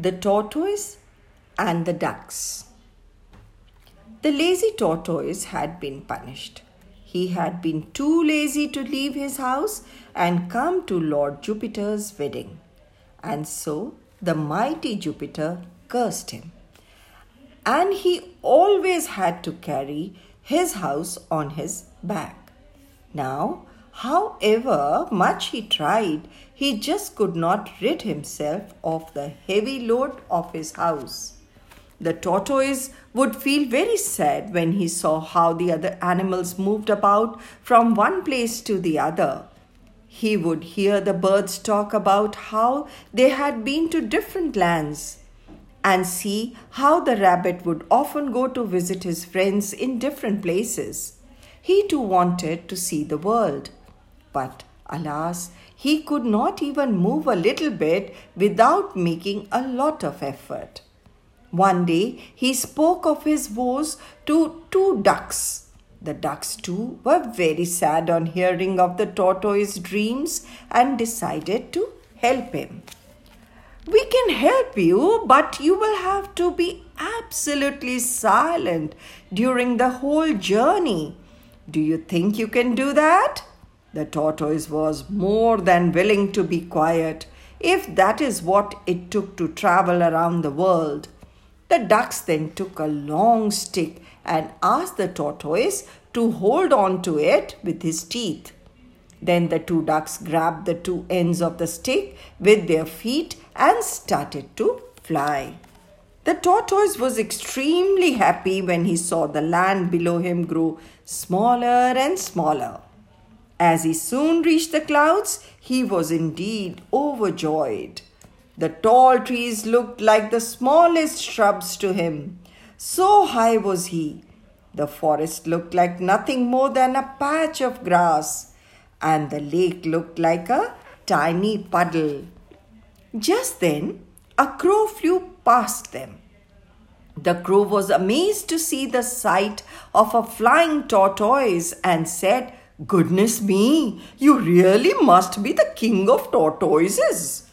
The Tortoise and the Ducks. The lazy tortoise had been punished. He had been too lazy to leave his house and come to Lord Jupiter's wedding. And so the mighty Jupiter cursed him. And he always had to carry his house on his back. Now, however much he tried, he just could not rid himself of the heavy load of his house. The tortoise would feel very sad when he saw how the other animals moved about from one place to the other. He would hear the birds talk about how they had been to different lands and see how the rabbit would often go to visit his friends in different places. He too wanted to see the world. But alas, he could not even move a little bit without making a lot of effort. One day he spoke of his woes to two ducks. The ducks too were very sad on hearing of the tortoise's dreams and decided to help him. We can help you, but you will have to be absolutely silent during the whole journey. Do you think you can do that? The tortoise was more than willing to be quiet if that is what it took to travel around the world. The ducks then took a long stick and asked the tortoise to hold on to it with his teeth. Then the two ducks grabbed the two ends of the stick with their feet and started to fly. The tortoise was extremely happy when he saw the land below him grow smaller and smaller. As he soon reached the clouds, he was indeed overjoyed. The tall trees looked like the smallest shrubs to him. So high was he. The forest looked like nothing more than a patch of grass, and the lake looked like a tiny puddle. Just then, a crow flew past them. The crow was amazed to see the sight of a flying tortoise and said, Goodness me, you really must be the king of tortoises.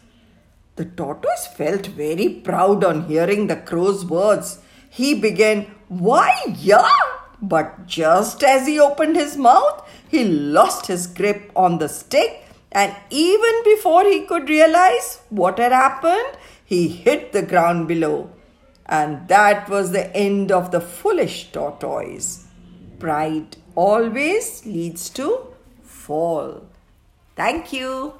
The tortoise felt very proud on hearing the crow's words. He began, Why, yeah! But just as he opened his mouth, he lost his grip on the stick, and even before he could realize what had happened, he hit the ground below. And that was the end of the foolish tortoise. Pride always leads to fall. Thank you.